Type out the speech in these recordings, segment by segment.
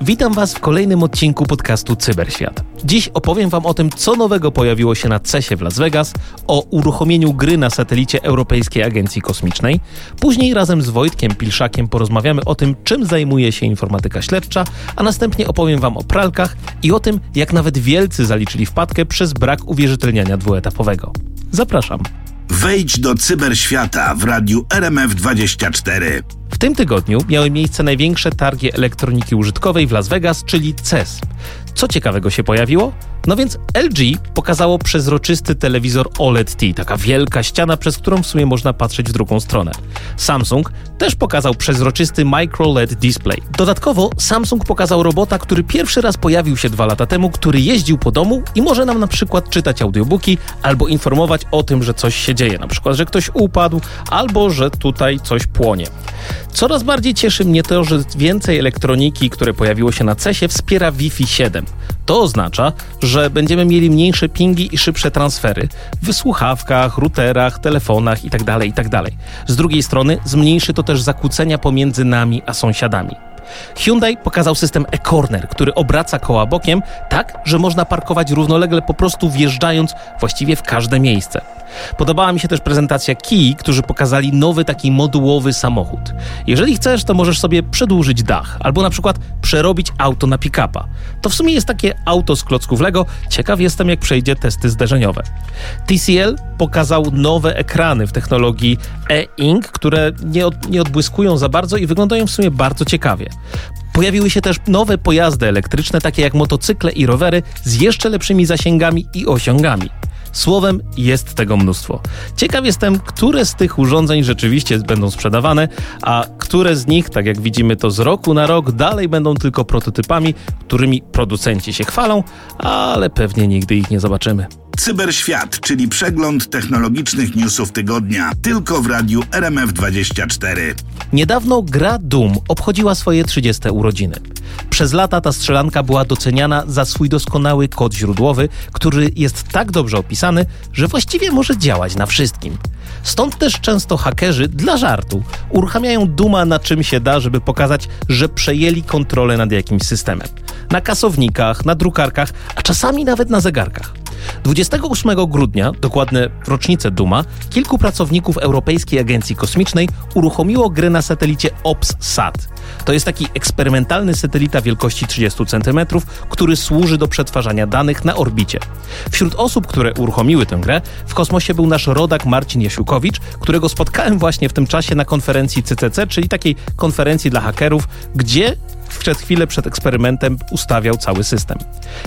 Witam Was w kolejnym odcinku podcastu Cyberświat. Dziś opowiem Wam o tym, co nowego pojawiło się na CESie w Las Vegas, o uruchomieniu gry na satelicie Europejskiej Agencji Kosmicznej. Później razem z Wojtkiem Pilszakiem porozmawiamy o tym, czym zajmuje się informatyka śledcza, a następnie opowiem Wam o pralkach i o tym, jak nawet wielcy zaliczyli wpadkę przez brak uwierzytelniania dwuetapowego. Zapraszam. Wejdź do cyberświata w radiu RMF24. W tym tygodniu miały miejsce największe targi elektroniki użytkowej w Las Vegas, czyli CES. Co ciekawego się pojawiło? No więc LG pokazało przezroczysty telewizor OLED-T, taka wielka ściana, przez którą w sumie można patrzeć w drugą stronę. Samsung też pokazał przezroczysty Micro LED display. Dodatkowo Samsung pokazał robota, który pierwszy raz pojawił się dwa lata temu, który jeździł po domu i może nam na przykład czytać audiobooki albo informować o tym, że coś się dzieje, na przykład, że ktoś upadł albo że tutaj coś płonie. Coraz bardziej cieszy mnie to, że więcej elektroniki, które pojawiło się na CESie, wspiera Wi-Fi 7. To oznacza, że będziemy mieli mniejsze pingi i szybsze transfery w słuchawkach, routerach, telefonach itd., itd. Z drugiej strony zmniejszy to też zakłócenia pomiędzy nami a sąsiadami. Hyundai pokazał system e-corner, który obraca koła bokiem tak, że można parkować równolegle po prostu wjeżdżając właściwie w każde miejsce. Podobała mi się też prezentacja Key, którzy pokazali nowy taki modułowy samochód. Jeżeli chcesz, to możesz sobie przedłużyć dach, albo na przykład przerobić auto na pick-upa. To w sumie jest takie auto z klocków Lego. Ciekaw jestem, jak przejdzie testy zderzeniowe. TCL pokazał nowe ekrany w technologii e-ink, które nie, od, nie odbłyskują za bardzo i wyglądają w sumie bardzo ciekawie. Pojawiły się też nowe pojazdy elektryczne, takie jak motocykle i rowery z jeszcze lepszymi zasięgami i osiągami. Słowem, jest tego mnóstwo. Ciekaw jestem, które z tych urządzeń rzeczywiście będą sprzedawane, a które z nich, tak jak widzimy to z roku na rok, dalej będą tylko prototypami, którymi producenci się chwalą, ale pewnie nigdy ich nie zobaczymy. Cyberświat, czyli przegląd technologicznych newsów tygodnia, tylko w radiu RMF24. Niedawno gra Doom obchodziła swoje 30 urodziny. Przez lata ta strzelanka była doceniana za swój doskonały kod źródłowy, który jest tak dobrze opisany, że właściwie może działać na wszystkim. Stąd też często hakerzy dla żartu uruchamiają Duma na czym się da, żeby pokazać, że przejęli kontrolę nad jakimś systemem. Na kasownikach, na drukarkach, a czasami nawet na zegarkach. 28 grudnia, dokładnie w rocznicę Duma, kilku pracowników Europejskiej Agencji Kosmicznej uruchomiło grę na satelicie OPS-SAT. To jest taki eksperymentalny satelita wielkości 30 cm, który służy do przetwarzania danych na orbicie. Wśród osób, które uruchomiły tę grę, w kosmosie był nasz rodak Marcin Jasiukowicz, którego spotkałem właśnie w tym czasie na konferencji CCC, czyli takiej konferencji dla hakerów, gdzie przez chwilę przed eksperymentem ustawiał cały system.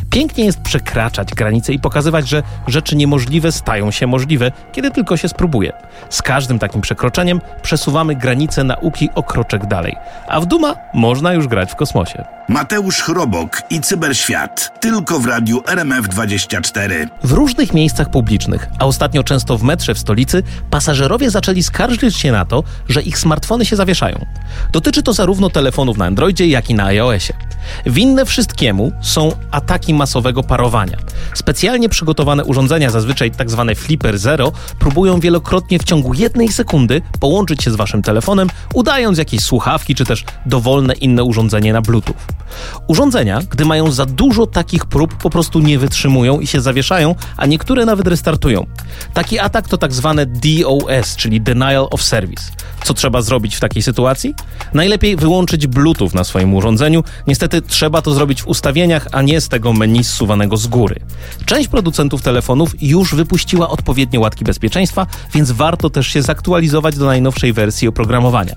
Pięknie jest przekraczać granice i pokazywać, że rzeczy niemożliwe stają się możliwe, kiedy tylko się spróbuje. Z każdym takim przekroczeniem przesuwamy granice nauki o kroczek dalej, a w Duma można już grać w kosmosie. Mateusz Chrobok i Cyberświat, tylko w radiu RMF24. W różnych miejscach publicznych, a ostatnio często w metrze w stolicy, pasażerowie zaczęli skarżyć się na to, że ich smartfony się zawieszają. Dotyczy to zarówno telefonów na Androidzie, jak i na iOSie. Winne wszystkiemu są ataki masowego parowania. Specjalnie przygotowane urządzenia, zazwyczaj tzw. Tak Flipper Zero, próbują wielokrotnie w ciągu jednej sekundy połączyć się z waszym telefonem, udając jakieś słuchawki czy też dowolne inne urządzenie na Bluetooth. Urządzenia, gdy mają za dużo takich prób, po prostu nie wytrzymują i się zawieszają, a niektóre nawet restartują. Taki atak to tak zwane DOS, czyli Denial of Service. Co trzeba zrobić w takiej sytuacji? Najlepiej wyłączyć Bluetooth na swoim urządzeniu. Niestety trzeba to zrobić w ustawieniach, a nie z tego menu zsuwanego z góry. Część producentów telefonów już wypuściła odpowiednie łatki bezpieczeństwa, więc warto też się zaktualizować do najnowszej wersji oprogramowania.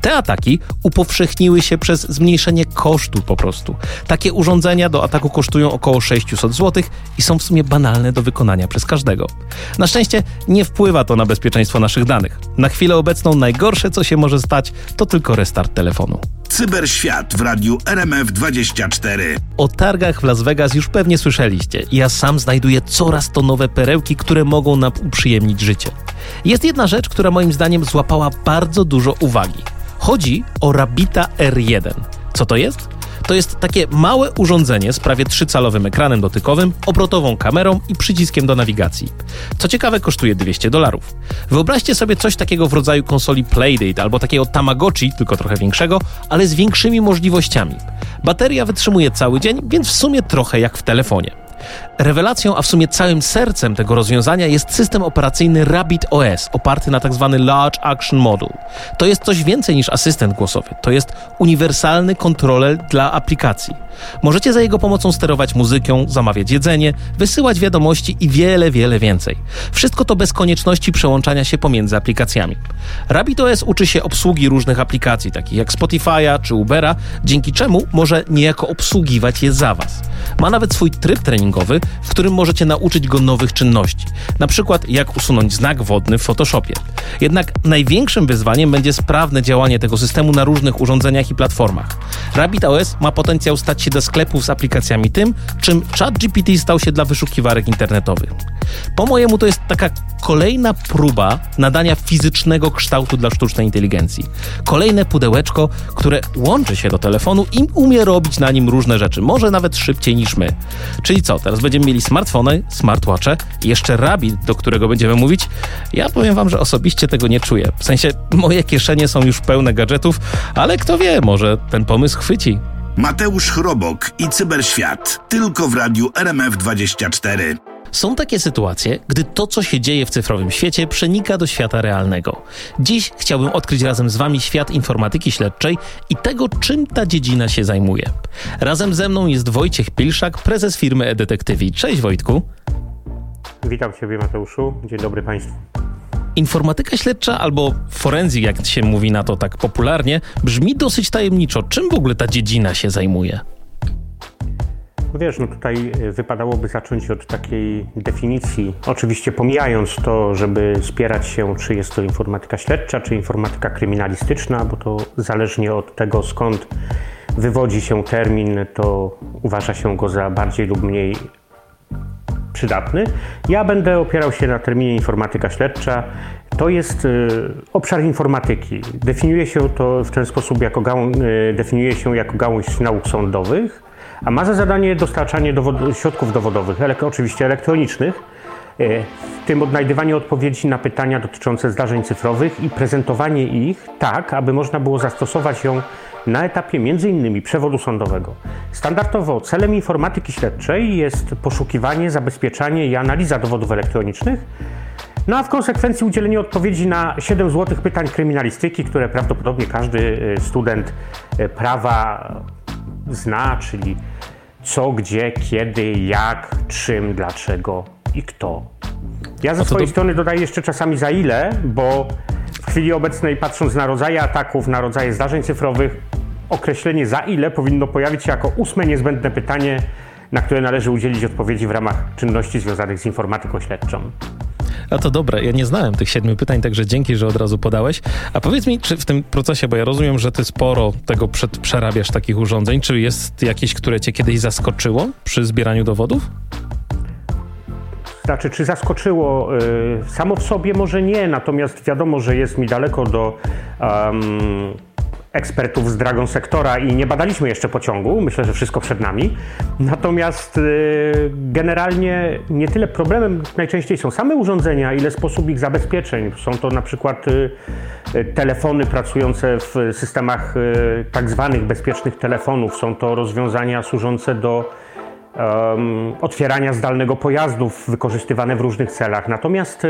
Te ataki upowszechniły się przez zmniejszenie kosztu po prostu. Takie urządzenia do ataku kosztują około 600 zł i są w sumie banalne do wykonania przez każdego. Na szczęście nie wpływa to na bezpieczeństwo naszych danych. Na chwilę obecną najgorsze, co się może stać, to tylko restart telefonu. Cyberświat w radiu RMF24. O targach w Las Vegas już pewnie słyszeliście. Ja sam znajduję coraz to nowe perełki, które mogą nam uprzyjemnić życie. Jest jedna rzecz, która moim zdaniem złapała bardzo dużo uwagi. Chodzi o Rabita R1. Co to jest? To jest takie małe urządzenie z prawie 3-calowym ekranem dotykowym, obrotową kamerą i przyciskiem do nawigacji. Co ciekawe, kosztuje 200 dolarów. Wyobraźcie sobie coś takiego w rodzaju konsoli Playdate albo takiego Tamagotchi, tylko trochę większego, ale z większymi możliwościami. Bateria wytrzymuje cały dzień, więc w sumie trochę jak w telefonie. Rewelacją, a w sumie całym sercem tego rozwiązania jest system operacyjny Rabbit OS, oparty na tzw. Tak Large Action Model. To jest coś więcej niż asystent głosowy. To jest uniwersalny kontroler dla aplikacji. Możecie za jego pomocą sterować muzyką, zamawiać jedzenie, wysyłać wiadomości i wiele, wiele więcej. Wszystko to bez konieczności przełączania się pomiędzy aplikacjami. Rabbit OS uczy się obsługi różnych aplikacji, takich jak Spotify'a czy Ubera, dzięki czemu może niejako obsługiwać je za Was. Ma nawet swój tryb treningowy, w którym możecie nauczyć go nowych czynności, na przykład jak usunąć znak wodny w Photoshopie. Jednak największym wyzwaniem będzie sprawne działanie tego systemu na różnych urządzeniach i platformach. Rabbit OS ma potencjał stać się do sklepów z aplikacjami tym, czym ChatGPT stał się dla wyszukiwarek internetowych. Po mojemu to jest taka kolejna próba nadania fizycznego kształtu dla sztucznej inteligencji. Kolejne pudełeczko, które łączy się do telefonu i umie robić na nim różne rzeczy, może nawet szybciej niż my. Czyli co, teraz będziemy mieli smartfony, smartwatche i jeszcze Rabbit, do którego będziemy mówić? Ja powiem wam, że osobiście tego nie czuję. W sensie moje kieszenie są już pełne gadżetów, ale kto wie, może ten pomysł chwyci. Mateusz Chrobok i Cyberświat. Tylko w radiu RMF24. Są takie sytuacje, gdy to, co się dzieje w cyfrowym świecie, przenika do świata realnego. Dziś chciałbym odkryć razem z Wami świat informatyki śledczej i tego, czym ta dziedzina się zajmuje. Razem ze mną jest Wojciech Pilszak, prezes firmy e-Detektywi. Cześć Wojtku. Witam Ciebie Mateuszu. Dzień dobry Państwu. Informatyka śledcza albo forenzik, jak się mówi na to tak popularnie, brzmi dosyć tajemniczo. Czym w ogóle ta dziedzina się zajmuje? Wiesz, no tutaj e, wypadałoby zacząć od takiej definicji, oczywiście pomijając to, żeby spierać się, czy jest to informatyka śledcza, czy informatyka kryminalistyczna, bo to zależnie od tego, skąd wywodzi się termin, to uważa się go za bardziej lub mniej przydatny. Ja będę opierał się na terminie informatyka śledcza. To jest y, obszar informatyki. Definiuje się to w ten sposób, jako gałąź, y, definiuje się jako gałąź nauk sądowych, a ma za zadanie dostarczanie dowod środków dowodowych, ele oczywiście elektronicznych, y, w tym odnajdywanie odpowiedzi na pytania dotyczące zdarzeń cyfrowych i prezentowanie ich tak, aby można było zastosować ją na etapie m.in. przewodu sądowego. Standardowo celem informatyki śledczej jest poszukiwanie, zabezpieczanie i analiza dowodów elektronicznych, no a w konsekwencji udzielenie odpowiedzi na 7 złotych pytań kryminalistyki, które prawdopodobnie każdy y, student y, prawa zna, czyli co, gdzie, kiedy, jak, czym, dlaczego i kto. Ja ze swojej do... strony dodaję jeszcze czasami za ile, bo w chwili obecnej, patrząc na rodzaje ataków, na rodzaje zdarzeń cyfrowych, określenie za ile powinno pojawić się jako ósme niezbędne pytanie, na które należy udzielić odpowiedzi w ramach czynności związanych z informatyką śledczą. A to dobre, ja nie znałem tych siedmiu pytań, także dzięki, że od razu podałeś. A powiedz mi, czy w tym procesie, bo ja rozumiem, że ty sporo tego przed, przerabiasz takich urządzeń, czy jest jakieś, które cię kiedyś zaskoczyło przy zbieraniu dowodów? Znaczy, czy zaskoczyło? Y, samo w sobie może nie, natomiast wiadomo, że jest mi daleko do um, ekspertów z Dragon Sektora i nie badaliśmy jeszcze pociągu. Myślę, że wszystko przed nami. Natomiast y, generalnie nie tyle problemem najczęściej są same urządzenia, ile sposób ich zabezpieczeń. Są to na przykład y, y, telefony pracujące w systemach tak zwanych bezpiecznych telefonów. Są to rozwiązania służące do otwierania zdalnego pojazdów, wykorzystywane w różnych celach. Natomiast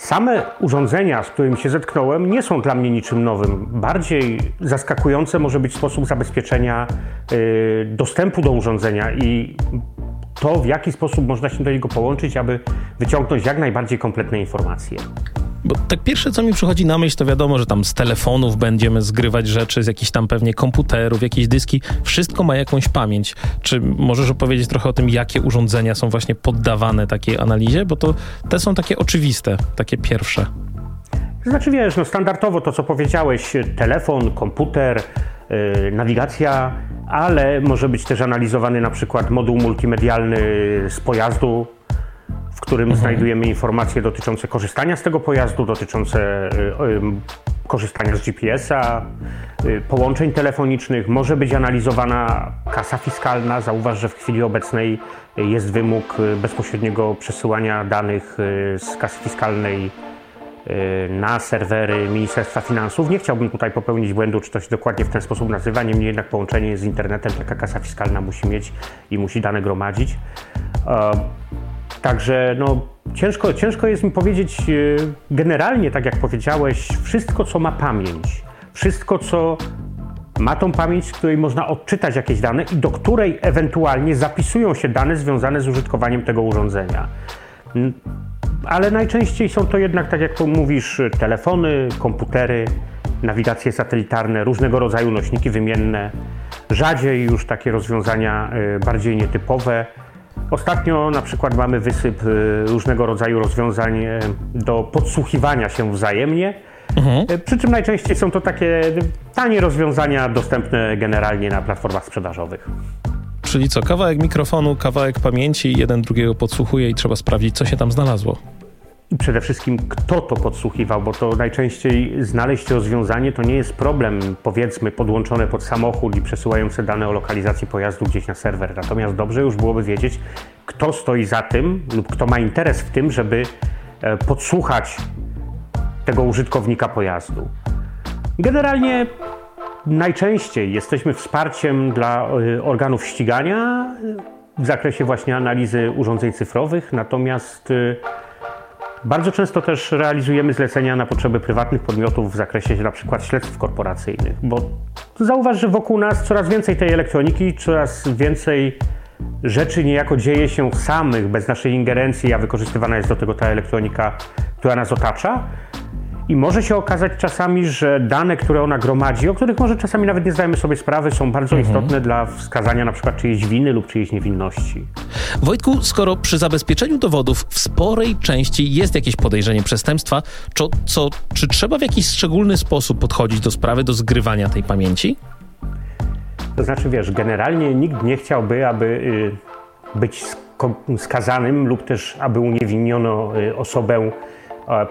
Same urządzenia, z którymi się zetknąłem, nie są dla mnie niczym nowym. Bardziej zaskakujące może być sposób zabezpieczenia y, dostępu do urządzenia i to, w jaki sposób można się do niego połączyć, aby wyciągnąć jak najbardziej kompletne informacje. Bo tak pierwsze, co mi przychodzi na myśl, to wiadomo, że tam z telefonów będziemy zgrywać rzeczy, z jakichś tam pewnie komputerów, jakieś dyski. Wszystko ma jakąś pamięć. Czy możesz opowiedzieć trochę o tym, jakie urządzenia są właśnie poddawane takiej analizie? Bo to te są takie oczywiste, takie pierwsze. Znaczy wiesz, no standardowo to, co powiedziałeś, telefon, komputer, yy, nawigacja, ale może być też analizowany na przykład moduł multimedialny z pojazdu, w którym mhm. znajdujemy informacje dotyczące korzystania z tego pojazdu, dotyczące y, y, korzystania z GPS-a, y, połączeń telefonicznych. Może być analizowana kasa fiskalna. Zauważ, że w chwili obecnej jest wymóg bezpośredniego przesyłania danych z kasy fiskalnej na serwery Ministerstwa Finansów. Nie chciałbym tutaj popełnić błędu, czy to się dokładnie w ten sposób nazywa. Niemniej jednak połączenie z internetem taka kasa fiskalna musi mieć i musi dane gromadzić. Także no, ciężko, ciężko jest mi powiedzieć generalnie, tak jak powiedziałeś, wszystko co ma pamięć, wszystko co ma tą pamięć, z której można odczytać jakieś dane i do której ewentualnie zapisują się dane związane z użytkowaniem tego urządzenia. Ale najczęściej są to jednak, tak jak mówisz, telefony, komputery, nawigacje satelitarne, różnego rodzaju nośniki wymienne, rzadziej już takie rozwiązania y, bardziej nietypowe. Ostatnio na przykład mamy wysyp y, różnego rodzaju rozwiązań y, do podsłuchiwania się wzajemnie Mhm. E, przy czym najczęściej są to takie tanie rozwiązania dostępne generalnie na platformach sprzedażowych. Czyli co, kawałek mikrofonu, kawałek pamięci, jeden drugiego podsłuchuje i trzeba sprawdzić, co się tam znalazło. I przede wszystkim, kto to podsłuchiwał, bo to najczęściej znaleźć rozwiązanie to nie jest problem, powiedzmy, podłączone pod samochód i przesyłające dane o lokalizacji pojazdu gdzieś na serwer. Natomiast dobrze już byłoby wiedzieć, kto stoi za tym lub kto ma interes w tym, żeby e, podsłuchać tego użytkownika pojazdu. Generalnie najczęściej jesteśmy wsparciem dla y, organów ścigania w zakresie właśnie analizy urządzeń cyfrowych, natomiast y, bardzo często też realizujemy zlecenia na potrzeby prywatnych podmiotów w zakresie na przykład śledztw korporacyjnych, bo zauważ, że wokół nas coraz więcej tej elektroniki, coraz więcej rzeczy niejako dzieje się samych, bez naszej ingerencji, a wykorzystywana jest do tego ta elektronika, która nas otacza. I może się okazać czasami, że dane, które ona gromadzi, o których może czasami nawet nie zdajemy sobie sprawy, są bardzo mhm. istotne dla wskazania na przykład czyjejś winy lub czyjejś niewinności. Wojtku, skoro przy zabezpieczeniu dowodów w sporej części jest jakieś podejrzenie przestępstwa, co, co, czy trzeba w jakiś szczególny sposób podchodzić do sprawy, do zgrywania tej pamięci? To znaczy, wiesz, generalnie nikt nie chciałby, aby y, być skazanym lub też aby uniewinniono y, osobę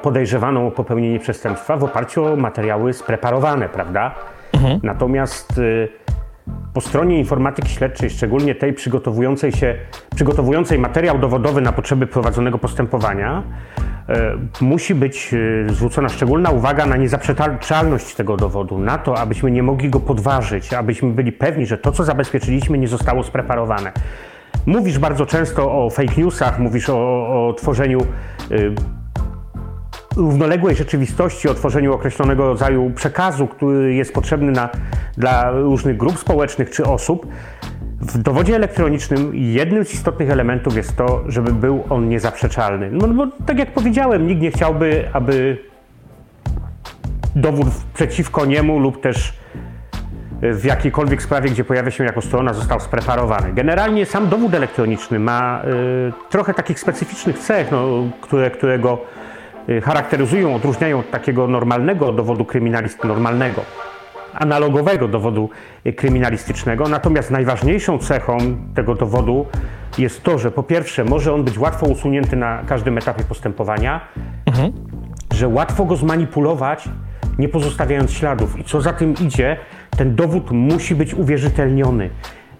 podejrzewaną o popełnienie przestępstwa w oparciu o materiały spreparowane, prawda? Mhm. Natomiast y, po stronie informatyki śledczej, szczególnie tej przygotowującej się, przygotowującej materiał dowodowy na potrzeby prowadzonego postępowania, e, musi być y, zwrócona szczególna uwaga na niezaprzeczalność tego dowodu, na to, abyśmy nie mogli go podważyć, abyśmy byli pewni, że to, co zabezpieczyliśmy, nie zostało spreparowane. Mówisz bardzo często o fake newsach, mówisz o, o tworzeniu y, równoległej rzeczywistości, o tworzeniu określonego rodzaju przekazu, który jest potrzebny na, dla różnych grup społecznych czy osób, w dowodzie elektronicznym jednym z istotnych elementów jest to, żeby był on niezaprzeczalny. No, bo tak jak powiedziałem, nikt nie chciałby, aby dowód przeciwko niemu lub też w jakiejkolwiek sprawie, gdzie pojawia się jako strona, został spreparowany. Generalnie sam dowód elektroniczny ma y, trochę takich specyficznych cech, no, które, którego charakteryzują, odróżniają od takiego normalnego dowodu kryminalistycznego, normalnego, analogowego dowodu y, kryminalistycznego. Natomiast najważniejszą cechą tego dowodu jest to, że po pierwsze może on być łatwo usunięty na każdym etapie postępowania, mhm. że łatwo go zmanipulować, nie pozostawiając śladów. I co za tym idzie, ten dowód musi być uwierzytelniony,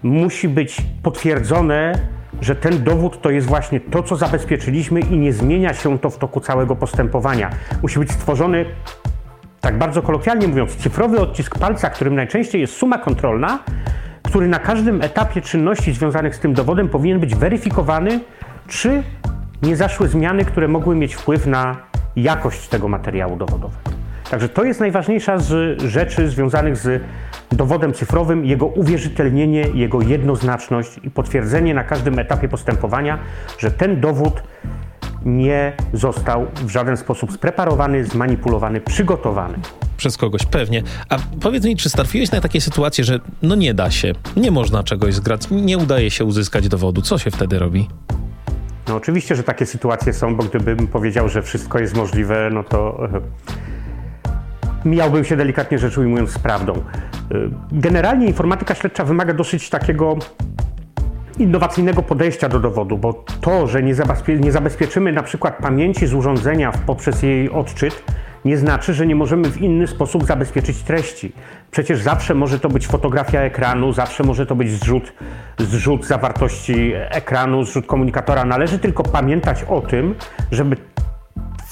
musi być potwierdzone że ten dowód to jest właśnie to, co zabezpieczyliśmy i nie zmienia się to w toku całego postępowania. Musi być stworzony, tak bardzo kolokwialnie mówiąc, cyfrowy odcisk palca, którym najczęściej jest suma kontrolna, który na każdym etapie czynności związanych z tym dowodem powinien być weryfikowany, czy nie zaszły zmiany, które mogły mieć wpływ na jakość tego materiału dowodowego. Także to jest najważniejsza z rzeczy związanych z dowodem cyfrowym, jego uwierzytelnienie, jego jednoznaczność i potwierdzenie na każdym etapie postępowania, że ten dowód nie został w żaden sposób spreparowany, zmanipulowany, przygotowany. Przez kogoś, pewnie. A powiedz mi, czy trafiłeś na takie sytuacje, że no nie da się, nie można czegoś zgrać, nie udaje się uzyskać dowodu? Co się wtedy robi? No oczywiście, że takie sytuacje są, bo gdybym powiedział, że wszystko jest możliwe, no to mijałbym się delikatnie rzecz ujmując z prawdą. Y, generalnie informatyka śledcza wymaga dosyć takiego innowacyjnego podejścia do dowodu, bo to, że nie, zabezpie nie zabezpieczymy na przykład pamięci z urządzenia poprzez jej odczyt, nie znaczy, że nie możemy w inny sposób zabezpieczyć treści. Przecież zawsze może to być fotografia ekranu, zawsze może to być zrzut, zrzut zawartości ekranu, zrzut komunikatora. Należy tylko pamiętać o tym, żeby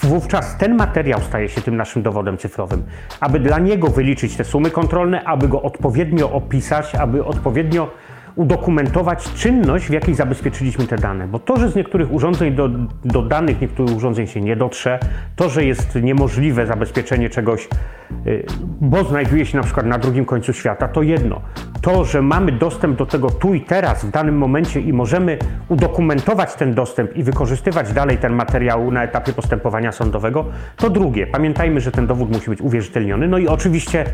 wówczas ten materiał staje się tym naszym dowodem cyfrowym. Aby dla niego wyliczyć te sumy kontrolne, aby go odpowiednio opisać, aby odpowiednio udokumentować czynność, w jakiej zabezpieczyliśmy te dane. Bo to, że z niektórych urządzeń do, do danych niektórych urządzeń się nie dotrze, to, że jest niemożliwe zabezpieczenie czegoś, y, bo znajduje się na przykład na drugim końcu świata, to jedno. To, że mamy dostęp do tego tu i teraz, w danym momencie i możemy udokumentować ten dostęp i wykorzystywać dalej ten materiał na etapie postępowania sądowego, to drugie. Pamiętajmy, że ten dowód musi być uwierzytelniony. No i oczywiście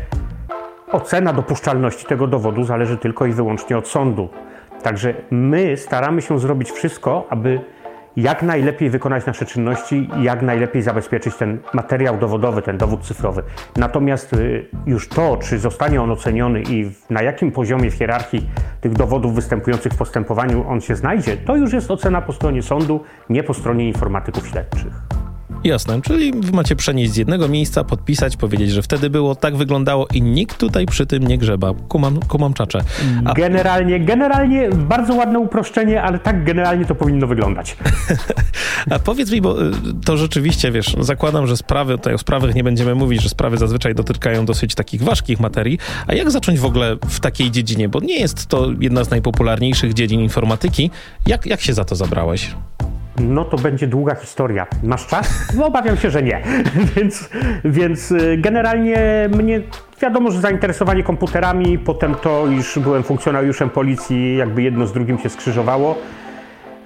ocena dopuszczalności tego dowodu zależy tylko i wyłącznie od sądu. Także my staramy się zrobić wszystko, aby jak najlepiej wykonać nasze czynności i jak najlepiej zabezpieczyć ten materiał dowodowy, ten dowód cyfrowy. Natomiast y, już to, czy zostanie on oceniony i na jakim poziomie w hierarchii tych dowodów występujących w postępowaniu on się znajdzie, to już jest ocena po stronie sądu, nie po stronie informatyków śledczych. Jasne, czyli wy macie przenieść z jednego miejsca, podpisać, powiedzieć, że wtedy było, tak wyglądało i nikt tutaj przy tym nie grzeba. Kumam, kumam czacze. A... Generalnie, generalnie bardzo ładne uproszczenie, ale tak generalnie to powinno wyglądać. A powiedz mi, bo y, to rzeczywiście, wiesz, zakładam, że sprawy, tutaj o sprawach nie będziemy mówić, że sprawy zazwyczaj dotykają dosyć takich ważkich materii, a jak zacząć w ogóle w takiej dziedzinie, bo nie jest to jedna z najpopularniejszych dziedzin informatyki. Jak, jak się za to zabrałeś? No to będzie długa historia. Masz czas? No obawiam się, że nie. więc, więc y, generalnie mnie wiadomo, że zainteresowanie komputerami, potem to, iż byłem funkcjonariuszem policji, jakby jedno z drugim się skrzyżowało.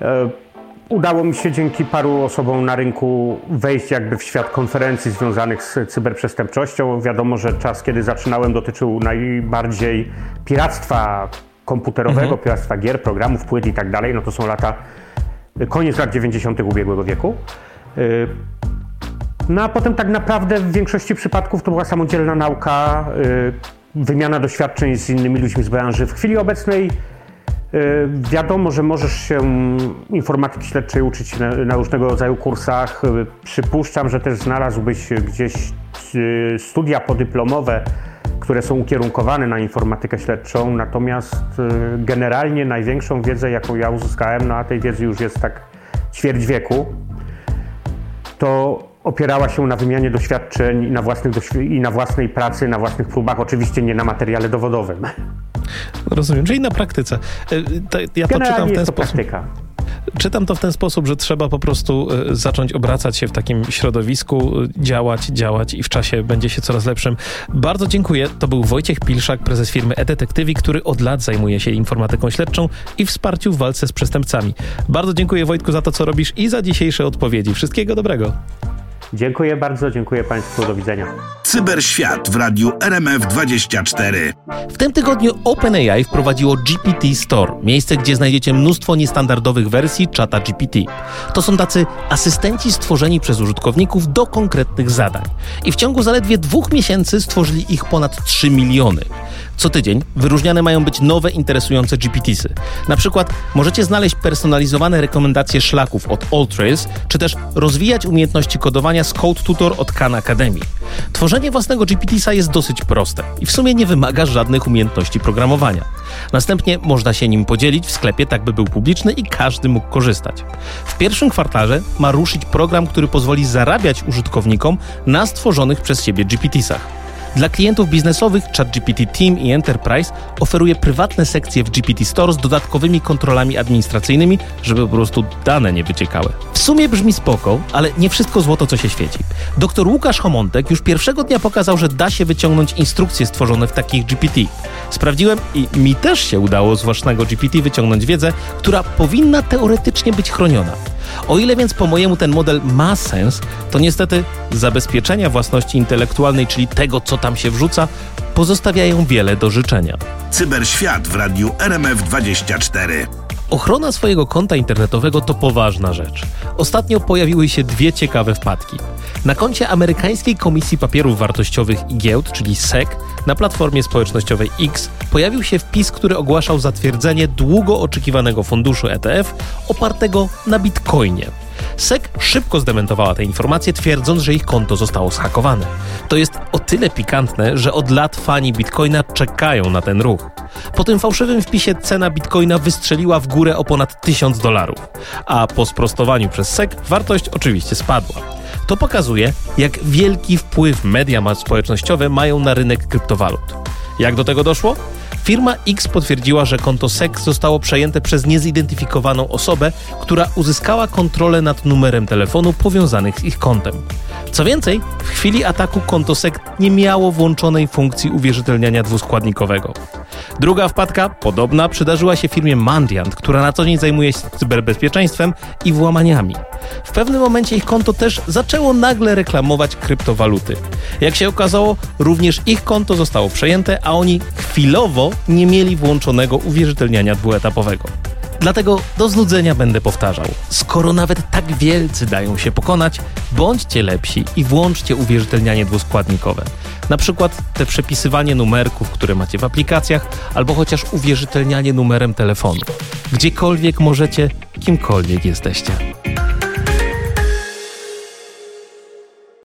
E, udało mi się dzięki paru osobom na rynku wejść jakby w świat konferencji związanych z cyberprzestępczością. Wiadomo, że czas, kiedy zaczynałem, dotyczył najbardziej piractwa komputerowego, mhm. piractwa gier, programów, płyt i tak dalej. No to są lata koniec lat 90. ubiegłego wieku. Y, no a potem tak naprawdę w większości przypadków to była samodzielna nauka, y, wymiana doświadczeń z innymi ludźmi z branży. W chwili obecnej y, wiadomo, że możesz się informatyki śledczej uczyć na, na różnego rodzaju kursach. Przypuszczam, że też znalazłbyś gdzieś studia podyplomowe, które są ukierunkowane na informatykę śledczą, natomiast y, generalnie największą wiedzę, jaką ja uzyskałem, no a tej wiedzy już jest tak ćwierć wieku, to opierała się na wymianie doświadczeń i na, własnych i na własnej pracy, na własnych próbach, oczywiście nie na materiale dowodowym. Rozumiem, czyli na praktyce. Y, ja to czytam w ten sposób. Praktyka. Czytam to w ten sposób, że trzeba po prostu e, zacząć obracać się w takim środowisku, e, działać, działać i w czasie będzie się coraz lepszym. Bardzo dziękuję. To był Wojciech Pilszak, prezes firmy e-Detektywi, który od lat zajmuje się informatyką śledczą i wsparciu w walce z przestępcami. Bardzo dziękuję Wojtku za to, co robisz i za dzisiejsze odpowiedzi. Wszystkiego dobrego. Dziękuję bardzo, dziękuję Państwu, do widzenia. Cyberświat w radiu RMF24. W tym tygodniu OpenAI wprowadziło GPT Store, miejsce, gdzie znajdziecie mnóstwo niestandardowych wersji czata GPT. To są tacy asystenci stworzeni przez użytkowników do konkretnych zadań. I w ciągu zaledwie dwóch miesięcy stworzyli ich ponad 3 miliony. Co tydzień wyróżniane mają być nowe, interesujące GPTsy. Na przykład możecie znaleźć personalizowane rekomendacje szlaków od AllTrails, czy też rozwijać umiejętności kodowania z Code Tutor od Khan Academy. Tworzenie własnego GPTsa jest dosyć proste i w sumie nie wymaga żadnych umiejętności programowania. Następnie można się nim podzielić w sklepie, tak by był publiczny i każdy mógł korzystać. W pierwszym kwartale ma ruszyć program, który pozwoli zarabiać użytkownikom na stworzonych przez siebie GPTsach. Dla klientów biznesowych ChatGPT Team i Enterprise oferuje prywatne sekcje w GPT Store z dodatkowymi kontrolami administracyjnymi, żeby po prostu dane nie wyciekały. W sumie brzmi spoko, ale nie wszystko złoto, co się świeci. Dr Łukasz Homontek już pierwszego dnia pokazał, że da się wyciągnąć instrukcje stworzone w takich GPT. Sprawdziłem i mi też się udało z własnego GPT wyciągnąć wiedzę, która powinna teoretycznie być chroniona. O ile więc po mojemu ten model ma sens, to niestety zabezpieczenia własności intelektualnej, czyli tego, co tam się wrzuca, pozostawiają wiele do życzenia. Cyberświat w radiu RMF24. Ochrona swojego konta internetowego to poważna rzecz. Ostatnio pojawiły się dwie ciekawe wpadki. Na koncie amerykańskiej Komisji Papierów Wartościowych i Giełd, czyli SEC, na platformie społecznościowej X pojawił się wpis, który ogłaszał zatwierdzenie długo oczekiwanego funduszu ETF opartego na bitcoinie. SEC szybko zdementowała te informacje, twierdząc, że ich konto zostało zhakowane. To jest o tyle pikantne, że od lat fani bitcoina czekają na ten ruch. Po tym fałszywym wpisie cena bitcoina wystrzeliła w górę o ponad 1000 dolarów, a po sprostowaniu przez SEC wartość oczywiście spadła. To pokazuje, jak wielki wpływ media społecznościowe mają na rynek kryptowalut. Jak do tego doszło? Firma X potwierdziła, że konto SEC zostało przejęte przez niezidentyfikowaną osobę, która uzyskała kontrolę nad numerem telefonu powiązanych z ich kontem. Co więcej, w chwili ataku konto SEC nie miało włączonej funkcji uwierzytelniania dwuskładnikowego. Druga wpadka, podobna, przydarzyła się firmie Mandiant, która na co dzień zajmuje się cyberbezpieczeństwem i włamaniami. W pewnym momencie ich konto też zaczęło nagle reklamować kryptowaluty. Jak się okazało, również ich konto zostało przejęte, a oni chwilowo nie mieli włączonego uwierzytelniania dwuetapowego. Dlatego do znudzenia będę powtarzał. Skoro nawet tak wielcy dają się pokonać, bądźcie lepsi i włączcie uwierzytelnianie dwuskładnikowe. Na przykład te przepisywanie numerków, które macie w aplikacjach, albo chociaż uwierzytelnianie numerem telefonu. Gdziekolwiek możecie, kimkolwiek jesteście.